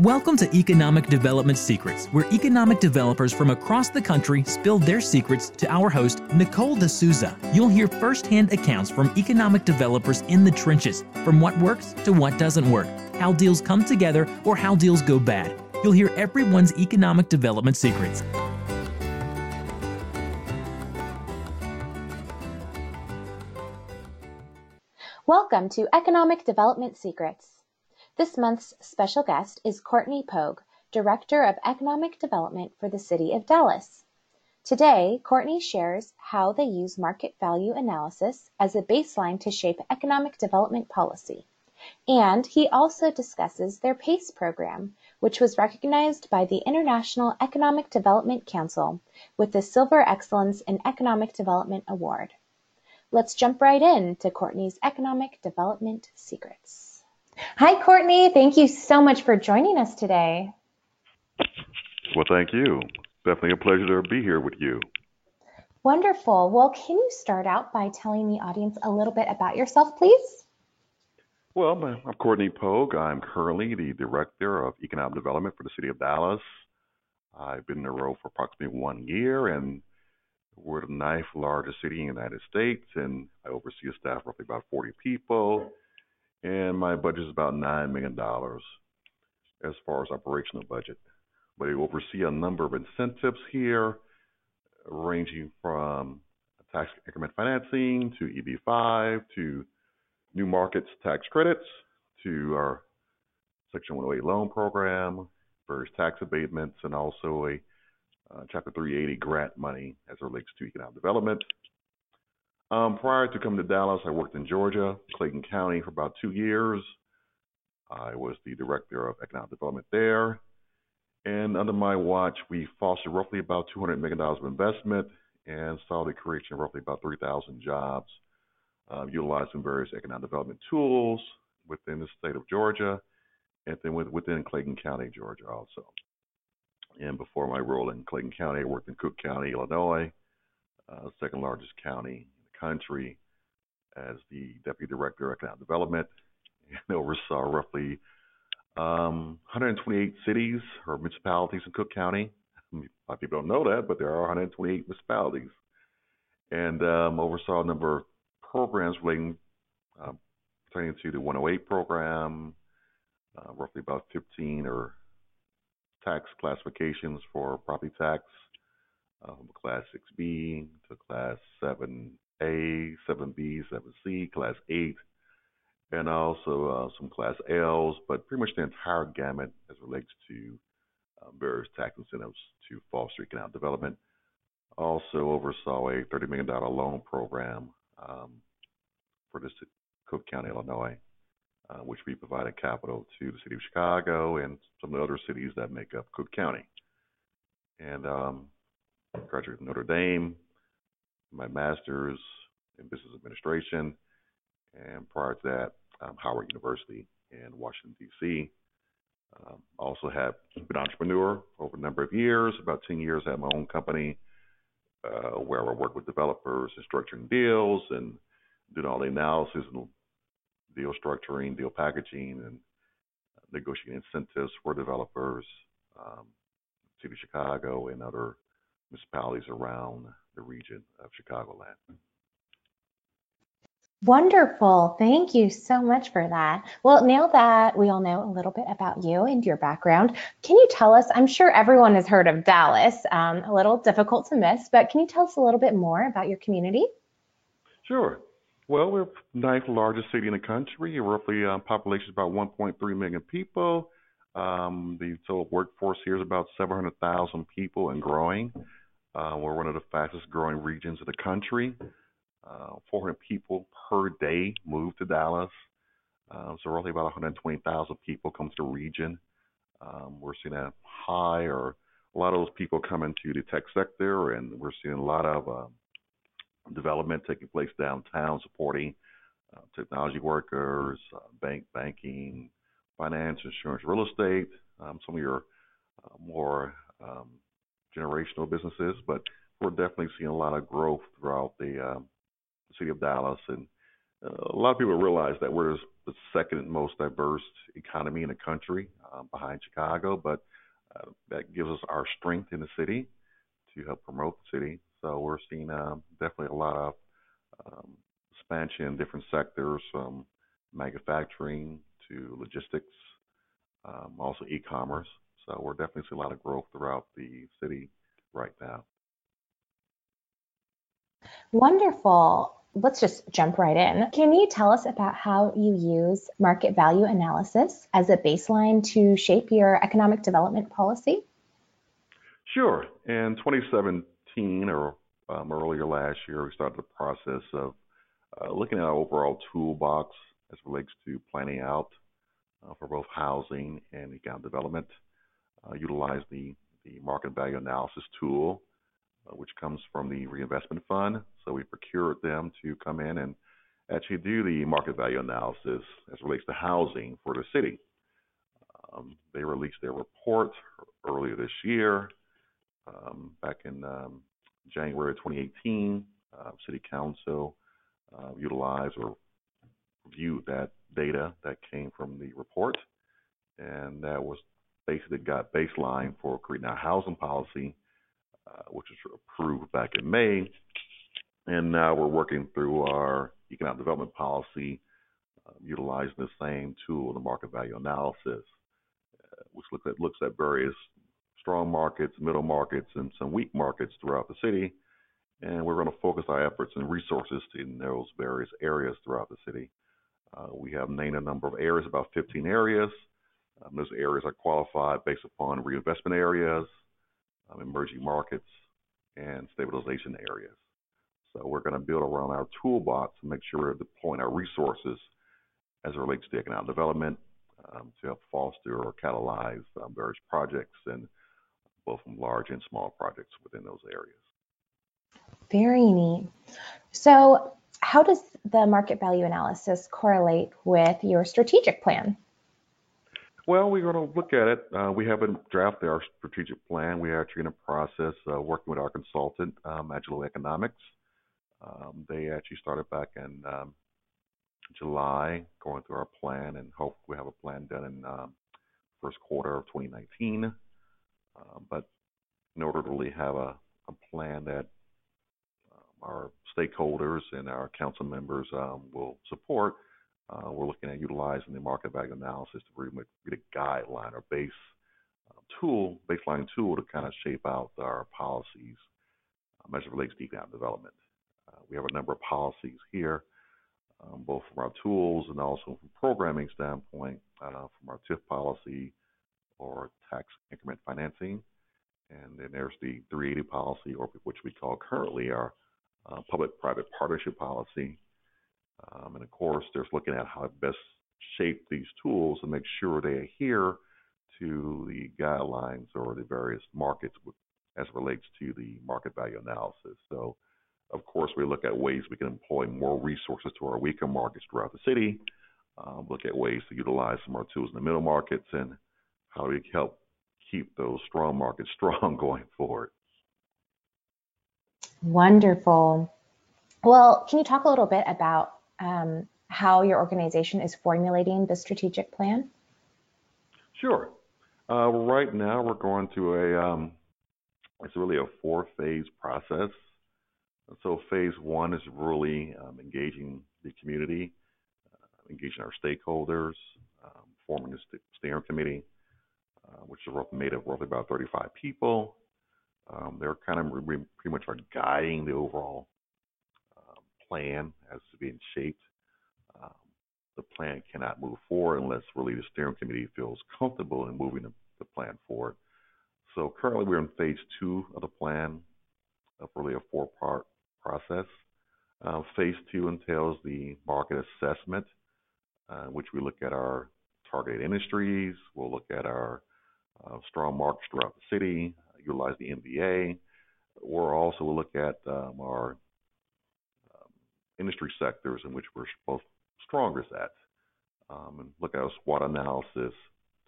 Welcome to Economic Development Secrets, where economic developers from across the country spill their secrets to our host, Nicole D'Souza. You'll hear firsthand accounts from economic developers in the trenches, from what works to what doesn't work, how deals come together or how deals go bad. You'll hear everyone's economic development secrets. Welcome to Economic Development Secrets. This month's special guest is Courtney Pogue, Director of Economic Development for the City of Dallas. Today, Courtney shares how they use market value analysis as a baseline to shape economic development policy. And he also discusses their PACE program, which was recognized by the International Economic Development Council with the Silver Excellence in Economic Development Award. Let's jump right in to Courtney's economic development secrets. Hi, Courtney. Thank you so much for joining us today. Well, thank you. Definitely a pleasure to be here with you. Wonderful. Well, can you start out by telling the audience a little bit about yourself, please? Well, I'm Courtney Pogue. I'm currently the Director of Economic Development for the City of Dallas. I've been in the role for approximately one year, and we're the ninth largest city in the United States, and I oversee a staff of roughly about 40 people. And my budget is about $9 million as far as operational budget. But I oversee a number of incentives here, ranging from tax increment financing to EB5 to new markets tax credits to our Section 108 loan program, various tax abatements, and also a uh, Chapter 380 grant money as it relates to economic development. Um, prior to coming to Dallas, I worked in Georgia, Clayton County, for about two years. I was the director of economic development there. And under my watch, we fostered roughly about $200 million of investment and saw the creation of roughly about 3,000 jobs, uh, utilizing various economic development tools within the state of Georgia and then within Clayton County, Georgia also. And before my role in Clayton County, I worked in Cook County, Illinois, uh, second largest county country, as the deputy director of economic development, and oversaw roughly um, 128 cities or municipalities in Cook County. A lot of people don't know that, but there are 128 municipalities, and um, oversaw a number of programs relating uh, pertaining to the 108 program, uh, roughly about 15 or tax classifications for property tax, um, Class 6B to Class 7A, 7B, 7C, Class 8, and also uh, some Class Ls, but pretty much the entire gamut as relates to um, various tax incentives to foster economic development. Also oversaw a $30 million loan program um, for the Cook County, Illinois, uh, which we provided capital to the city of Chicago and some of the other cities that make up Cook County. And um, graduated from Notre Dame, my master's in business administration, and prior to that, um, Howard University in Washington, D.C. Um, also have been an entrepreneur over a number of years, about 10 years, had my own company uh, where I work with developers and structuring deals and doing all the analysis and deal structuring, deal packaging, and negotiating incentives for developers, um, City of Chicago, and other municipalities around the region of Chicagoland. Wonderful. Thank you so much for that. Well, now that we all know a little bit about you and your background, can you tell us? I'm sure everyone has heard of Dallas, um, a little difficult to miss, but can you tell us a little bit more about your community? Sure. Well, we're ninth largest city in the country. Roughly uh, population is about 1.3 million people. Um, the total workforce here is about 700,000 people and growing. Uh, we're one of the fastest growing regions of the country. Uh, 400 people per day move to Dallas. Uh, so roughly about 120,000 people come to the region. Um, we're seeing a high or a lot of those people come into the tech sector, and we're seeing a lot of uh, development taking place downtown, supporting uh, technology workers, uh, bank banking, finance, insurance, real estate, um, some of your uh, more um, generational businesses. But we're definitely seeing a lot of growth throughout the, um, city of Dallas, and uh, a lot of people realize that we're the second most diverse economy in the country, um, behind Chicago, but uh, that gives us our strength in the city to help promote the city. So we're seeing um, definitely a lot of um, expansion in different sectors, from manufacturing to logistics, um, also e-commerce. So we're definitely seeing a lot of growth throughout the city right now. Wonderful. Let's just jump right in. Can you tell us about how you use market value analysis as a baseline to shape your economic development policy? Sure. In 2017 or um, earlier last year, we started the process of uh, looking at our overall toolbox as it relates to planning out uh, for both housing and economic development. Uh, utilize the, the market value analysis tool uh, which comes from the reinvestment fund. So we procured them to come in and actually do the market value analysis as relates to housing for the city. Um, they released their report earlier this year, um, back in um, January 2018. Uh, City Council uh, utilized or reviewed that data that came from the report, and that was basically got baseline for creating a housing policy uh, which was approved back in May. And now we're working through our economic development policy, uh, utilizing the same tool, the market value analysis, uh, which looks at, looks at various strong markets, middle markets, and some weak markets throughout the city. And we're going to focus our efforts and resources in those various areas throughout the city. Uh, we have named a number of areas, about 15 areas. Um, those areas are qualified based upon reinvestment areas, um, emerging markets, and stabilization areas. So we're going to build around our toolbox to make sure we're deploying our resources as it relates to economic development um, to help foster or catalyze um, various projects and both from large and small projects within those areas. Very neat. So, how does the market value analysis correlate with your strategic plan? Well, we're going to look at it. Uh, we haven't drafted our strategic plan. We are actually in a process uh, working with our consultant, um, Agile Economics. Um, they actually started back in um, July, going through our plan, and hope we have a plan done in um, first quarter of 2019. Uh, but in order to really have a, a plan that um, our stakeholders and our council members um, will support, uh, we're looking at utilizing the market value analysis to really get a guideline or base uh, tool, baseline tool to kind of shape out our policies um, as it relates to economic development. Uh, we have a number of policies here, um, both from our tools and also from programming standpoint, uh, from our TIF policy or tax increment financing. And then there's the 380 policy, or which we call currently our uh, public-private partnership policy, um, and of course, there's looking at how to best shape these tools and make sure they adhere to the guidelines or the various markets as it relates to the market value analysis. So, of course, we look at ways we can employ more resources to our weaker markets throughout the city, um, look at ways to utilize some of our tools in the middle markets, and how we help keep those strong markets strong going forward. Wonderful. Well, can you talk a little bit about um, how your organization is formulating the strategic plan? Sure. Uh, right now, we're going through a um, it's really a four phase process. So phase one is really um, engaging the community, uh, engaging our stakeholders, um, forming a steering committee, uh, which is made of roughly about 35 people. Um, they're kind of pretty much are guiding the overall plan as to being shaped. Um, the plan cannot move forward unless really the steering committee feels comfortable in moving the, the plan forward. So currently we're in phase two of the plan of really a four-part process. Uh, phase two entails the market assessment, uh, which we look at our targeted industries. We'll look at our uh, strong markets throughout the city, utilize the MVA. We'll also look at um, our industry sectors in which we're both strongest at, um, and look at a SWOT analysis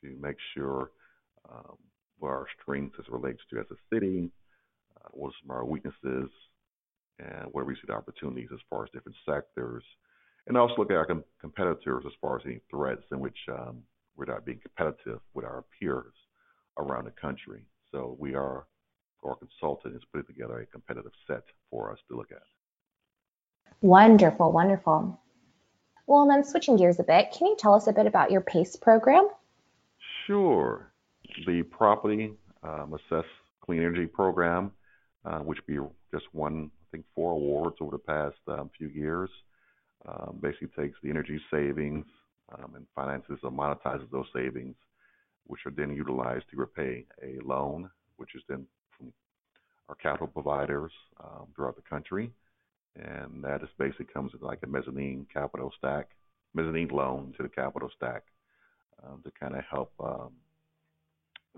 to make sure um, what our strengths as relates to as a city, uh, what are some of our weaknesses, and where we see the opportunities as far as different sectors. and also look at our com- competitors as far as any threats in which um, we're not being competitive with our peers around the country. So we are, our consultant is putting together a competitive set for us to look at. Wonderful, wonderful. Well, and then switching gears a bit, can you tell us a bit about your PACE program? Sure. The Property um, Assess Clean Energy Program, uh, which we just won, I think, four awards over the past um, few years, um, basically takes the energy savings um, and finances or monetizes those savings, which are then utilized to repay a loan, which is then from our capital providers um, throughout the country and that is basically comes with like a mezzanine capital stack, mezzanine loan to the capital stack um, to kind of help um,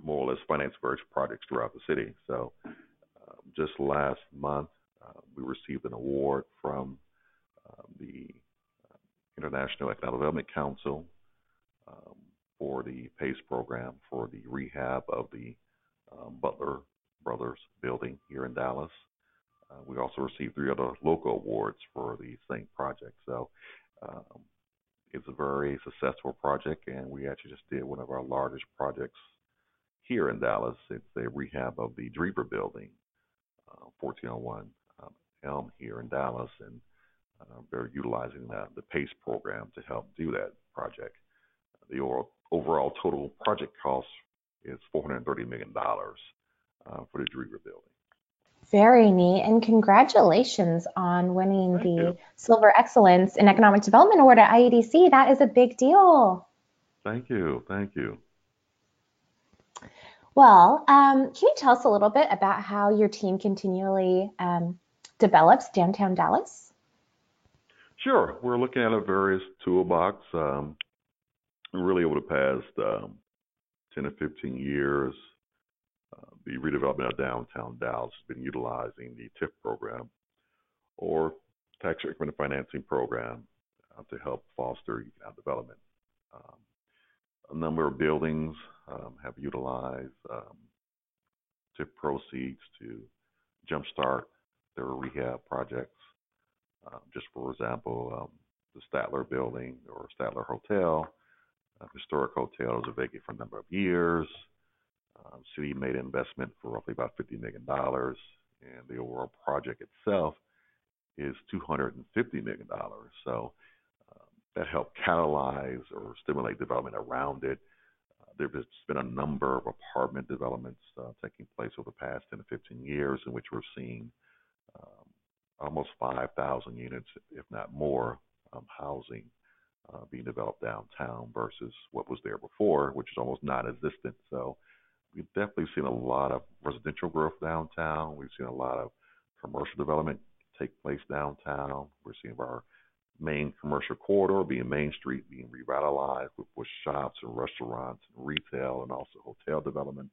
more or less finance various projects throughout the city. So um, just last month, uh, we received an award from um, the uh, International Economic Development Council um, for the PACE program for the rehab of the um, Butler Brothers building here in Dallas. Uh, we also received three other local awards for the same project. So um, it's a very successful project, and we actually just did one of our largest projects here in Dallas. It's a rehab of the Drever building, uh, 1401 um, Elm here in Dallas, and uh, they're utilizing the, the PACE program to help do that project. The overall total project cost is $430 million uh, for the Drever building. Very neat. And congratulations on winning Thank the you. Silver Excellence in Economic Development Award at IEDC. That is a big deal. Thank you. Thank you. Well, um, can you tell us a little bit about how your team continually um, develops downtown Dallas? Sure. We're looking at a various toolbox. Um, really, over the past um, 10 to 15 years, the redevelopment of downtown Dallas has been utilizing the TIF program or tax increment financing program uh, to help foster economic development. Um, a number of buildings um, have utilized um, TIF proceeds to jumpstart their rehab projects. Um, just for example, um, the Statler building or Statler Hotel, uh, historic hotel is vacant for a number of years. Um, city made an investment for roughly about $50 million, and the overall project itself is $250 million. So um, that helped catalyze or stimulate development around it. Uh, there's been a number of apartment developments uh, taking place over the past 10 to 15 years in which we're seeing um, almost 5,000 units, if not more, um, housing uh, being developed downtown versus what was there before, which is almost non-existent. So we've definitely seen a lot of residential growth downtown. We've seen a lot of commercial development take place downtown. We're seeing our main commercial corridor being Main Street being revitalized with, with shops and restaurants and retail and also hotel development.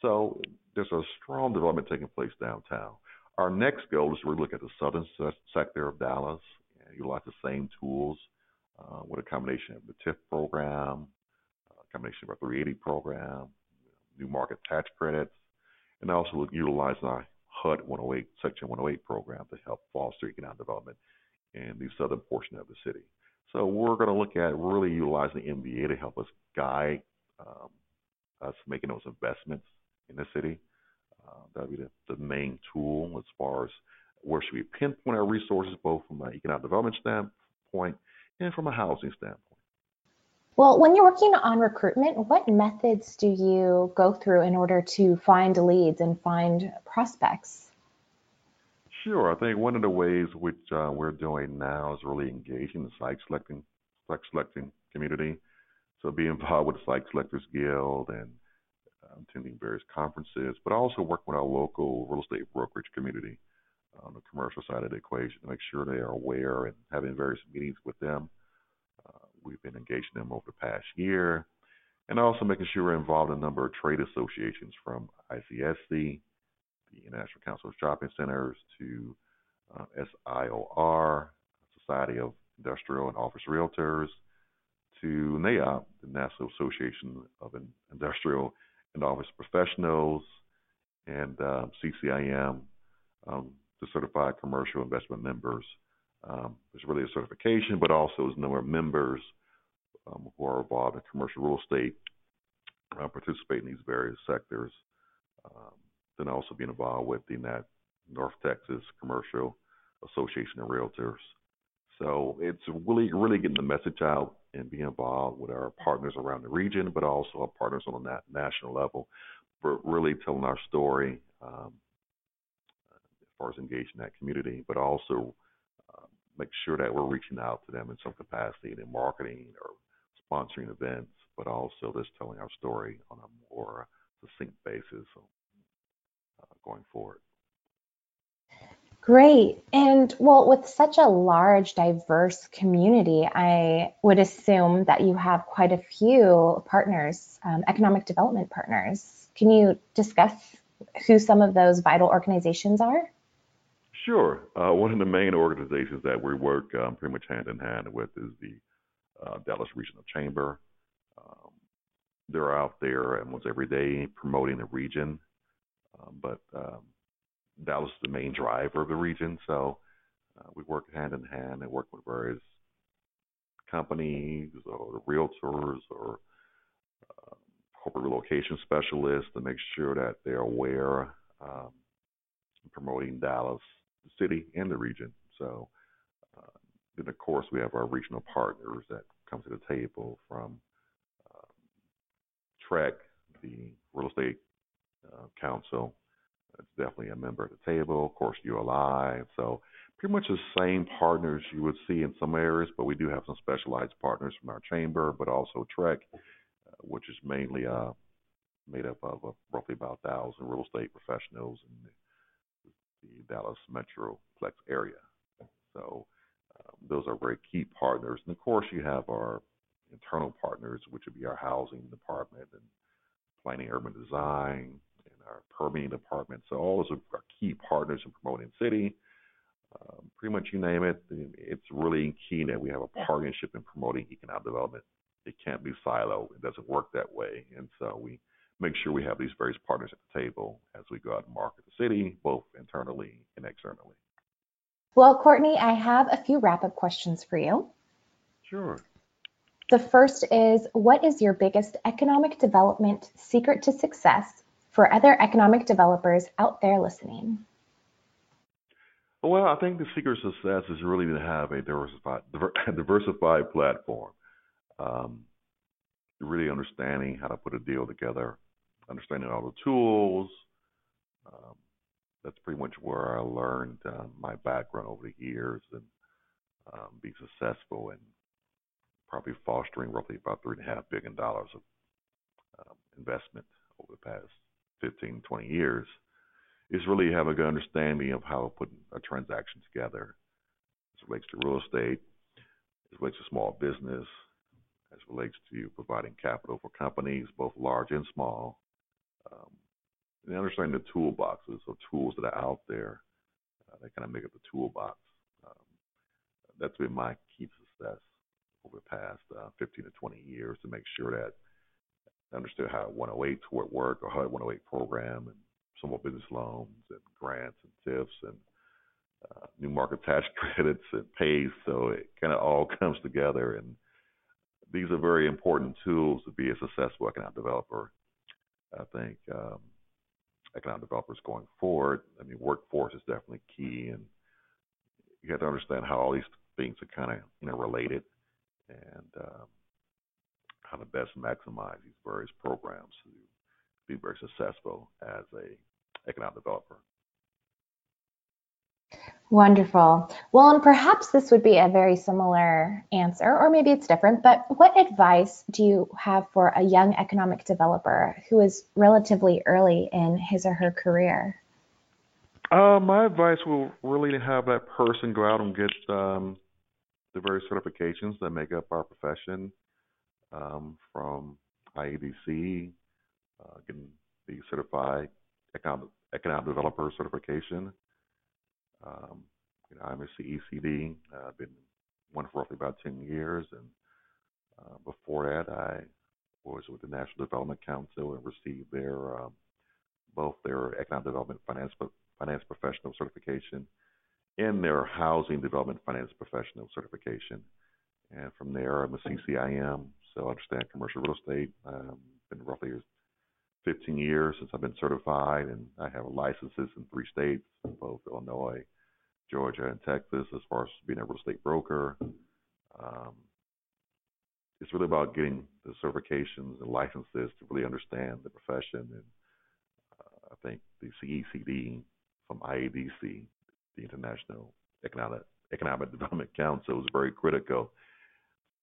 So there's a strong development taking place downtown. Our next goal is to really look at the southern sector of Dallas and utilize the same tools uh, with a combination of the TIF program, a combination of our 380 program, new market tax credits, and also utilizing our HUD 108, Section 108 program to help foster economic development in the southern portion of the city. So we're going to look at really utilizing the MVA to help us guide um, us making those investments in the city. Uh, that'll be the, the main tool as far as where should we pinpoint our resources, both from an economic development standpoint and from a housing standpoint. Well, when you're working on recruitment, what methods do you go through in order to find leads and find prospects? Sure. I think one of the ways which uh, we're doing now is really engaging the site selecting site selecting community. So be involved with the Site Selectors Guild and uh, attending various conferences, but also working with our local real estate brokerage community on the commercial side of the equation to make sure they are aware and having various meetings with them we've been engaging them over the past year, and also making sure we're involved in a number of trade associations from ICSC, the International Council of Shopping Centers, to uh, SIOR, Society of Industrial and Office Realtors, to NAIOP, the National Association of Industrial and Office Professionals, and um, CCIM, um, the Certified Commercial Investment Members Um, really a certification, but also there's a number of members um, who are involved in commercial real estate, uh, participate in these various sectors. Um, then also being involved with the North Texas Commercial Association of Realtors. So it's really, really getting the message out and being involved with our partners around the region, but also our partners on a national level, but really telling our story um, as far as engaging that community, but also make sure that we're reaching out to them in some capacity in marketing or sponsoring events, but also just telling our story on a more succinct basis uh, going forward. Great. And well, with such a large, diverse community, I would assume that you have quite a few partners, um, economic development partners. Can you discuss who some of those vital organizations are? Sure. Uh, one of the main organizations that we work um, pretty much hand in hand with is the uh, Dallas Regional Chamber. Um, they're out there almost every day promoting the region, um, but um, Dallas is the main driver of the region. So uh, we work hand in hand and work with various companies or realtors or uh, corporate relocation specialists to make sure that they're aware um, promoting Dallas, the city, and the region. So uh, then, of course, we have our regional partners that come to the table from TREC, the Real Estate uh, Council, it's definitely a member of the table. Of course, ULI. So pretty much the same partners you would see in some areas, but we do have some specialized partners from our chamber, but also TREC, uh, which is mainly uh, made up of uh, roughly about a thousand real estate professionals in the, Dallas Metroplex area. So um, those are very key partners. And of course, you have our internal partners, which would be our housing department and planning urban design, and our permitting department. So all those are key partners in promoting city. Um, pretty much you name it, it's really key that we have a partnership in promoting economic development. It can't be siloed. It doesn't work that way. And so we make sure we have these various partners at the table as we go out and market the city, both internally and externally. Well, Courtney, I have a few wrap up questions for you. Sure. The first is What is your biggest economic development secret to success for other economic developers out there listening? Well, I think the secret to success is really to have a diversified, diversified platform. Um, really understanding how to put a deal together, understanding all the tools. Um, that's pretty much where I learned uh, my background over the years and um, be successful in probably fostering roughly about three and a half billion dollars of um, investment over the past 15, 20 years, is really have a good understanding of how to put a transaction together as it relates to real estate, as it relates to small business, as it relates to providing capital for companies, both large and small, um, and understanding the toolboxes of tools that are out there uh, that kind of make up the toolbox. Um, that's been my key success over the past uh, 15 to 20 years to make sure that I understood how 108 would work or how 108 program and small business loans and grants and TIFs and uh, new market tax credits and PACE. So it kind of all comes together. And these are very important tools to be a successful economic developer. I think um, economic developers going forward, I mean, workforce is definitely key. And you have to understand how all these things are kind of you related. And um, how to best maximize these various programs to be very successful as a economic developer. Wonderful. Well, and perhaps this would be a very similar answer, or maybe it's different, but what advice do you have for a young economic developer who is relatively early in his or her career? Uh, my advice will really have that person go out and get um, the various certifications that make up our profession um, from IEDC, uh, getting the certified economic, economic developer certification. Um, you know, I'm a CECD. Uh, I've been one for roughly about 10 years, and uh, before that, I was with the National Development Council and received their um, both their economic development finance finance professional certification in their housing development finance professional certification. And from there, I'm a CCIM, so I understand commercial real estate. Um, been roughly 15 years since I've been certified, and I have licenses in three states, both Illinois, Georgia, and Texas, as far as being a real estate broker. Um, it's really about getting the certifications and licenses to really understand the profession. And uh, I think the CECD from IEDC, the International Economic, Economic Development Council, is very critical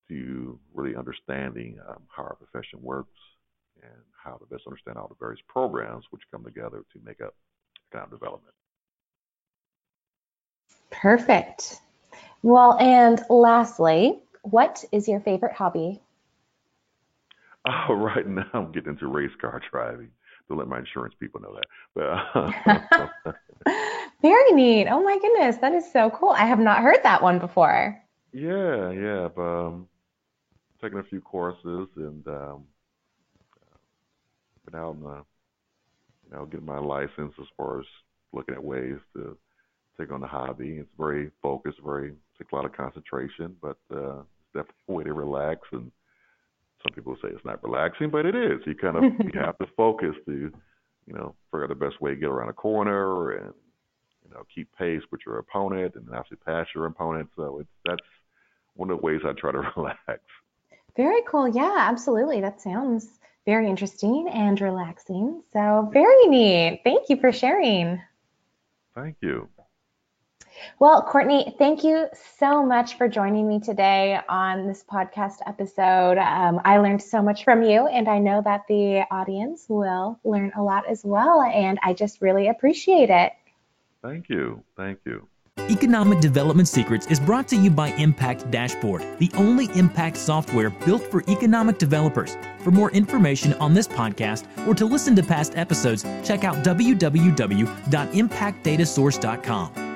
to really understanding um, how our profession works and how to best understand all the various programs which come together to make up economic development. Perfect. Well, and lastly, what is your favorite hobby? Oh, right now I'm getting into race car driving. Don't let my insurance people know that. But very neat. Oh my goodness, that is so cool. I have not heard that one before. Yeah, yeah. I've um, taken a few courses and um, out in the, you know, getting my license as far as looking at ways to take on the hobby. It's very focused, very takes a lot of concentration, but uh, it's definitely a way to relax. And some people say it's not relaxing, but it is. You kind of you have to focus to, you know, figure out the best way to get around a corner and you know keep pace with your opponent and actually pass your opponent. So it's that's one of the ways I try to relax. Very cool. Yeah, absolutely. That sounds very interesting and relaxing. So very neat. Thank you for sharing. Thank you. Well, Courtney, thank you so much for joining me today on this podcast episode. Um, I learned so much from you, and I know that the audience will learn a lot as well. And I just really appreciate it. Thank you. Thank you. Economic Development Secrets is brought to you by Impact Dashboard, the only impact software built for economic developers. For more information on this podcast or to listen to past episodes, check out www.impactdatasource.com.